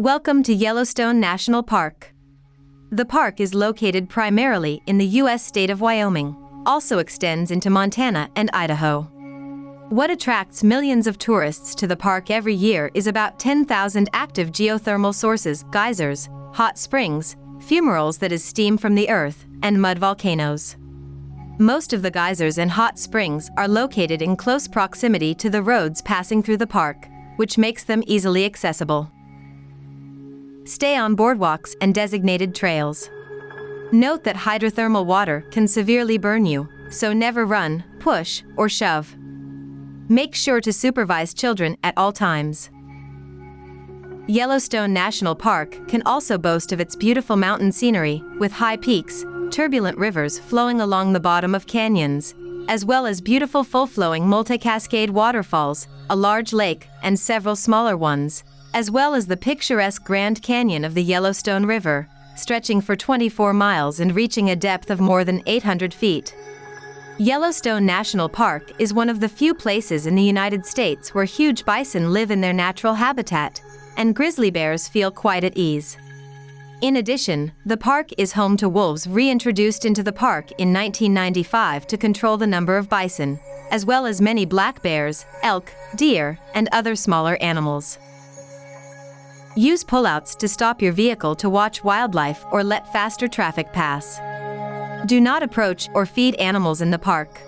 Welcome to Yellowstone National Park. The park is located primarily in the U.S. state of Wyoming, also extends into Montana and Idaho. What attracts millions of tourists to the park every year is about 10,000 active geothermal sources, geysers, hot springs, fumaroles that is steam from the earth, and mud volcanoes. Most of the geysers and hot springs are located in close proximity to the roads passing through the park, which makes them easily accessible. Stay on boardwalks and designated trails. Note that hydrothermal water can severely burn you, so never run, push, or shove. Make sure to supervise children at all times. Yellowstone National Park can also boast of its beautiful mountain scenery, with high peaks, turbulent rivers flowing along the bottom of canyons, as well as beautiful full-flowing multi-cascade waterfalls, a large lake, and several smaller ones, as well as the picturesque Grand Canyon of the Yellowstone River, stretching for 24 miles and reaching a depth of more than 800 feet. Yellowstone National Park is one of the few places in the United States where huge bison live in their natural habitat, and grizzly bears feel quite at ease. In addition, the park is home to wolves reintroduced into the park in 1995 to control the number of bison, as well as many black bears, elk, deer, and other smaller animals. Use pullouts to stop your vehicle to watch wildlife or let faster traffic pass. Do not approach or feed animals in the park.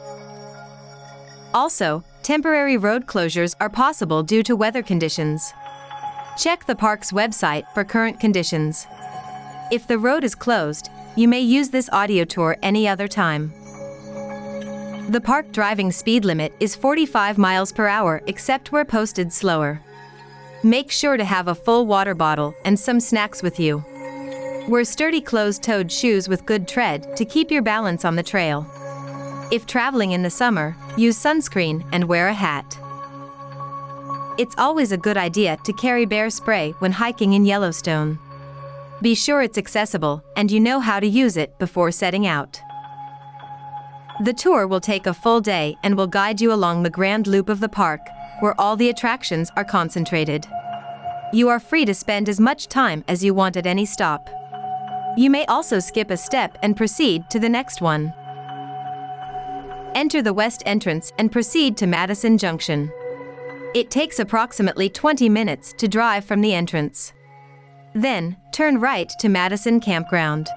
Also, temporary road closures are possible due to weather conditions. Check the park's website for current conditions. If the road is closed, you may use this audio tour any other time. The park driving speed limit is 45 miles per hour except where posted slower. Make sure to have a full water bottle and some snacks with you. Wear sturdy closed-toed shoes with good tread to keep your balance on the trail. If traveling in the summer, use sunscreen and wear a hat. It's always a good idea to carry bear spray when hiking in Yellowstone. Be sure it's accessible and you know how to use it before setting out. The tour will take a full day and will guide you along the grand loop of the park, where all the attractions are concentrated. You are free to spend as much time as you want at any stop. You may also skip a step and proceed to the next one. Enter the west entrance and proceed to Madison Junction. It takes approximately 20 minutes to drive from the entrance. Then, turn right to Madison Campground.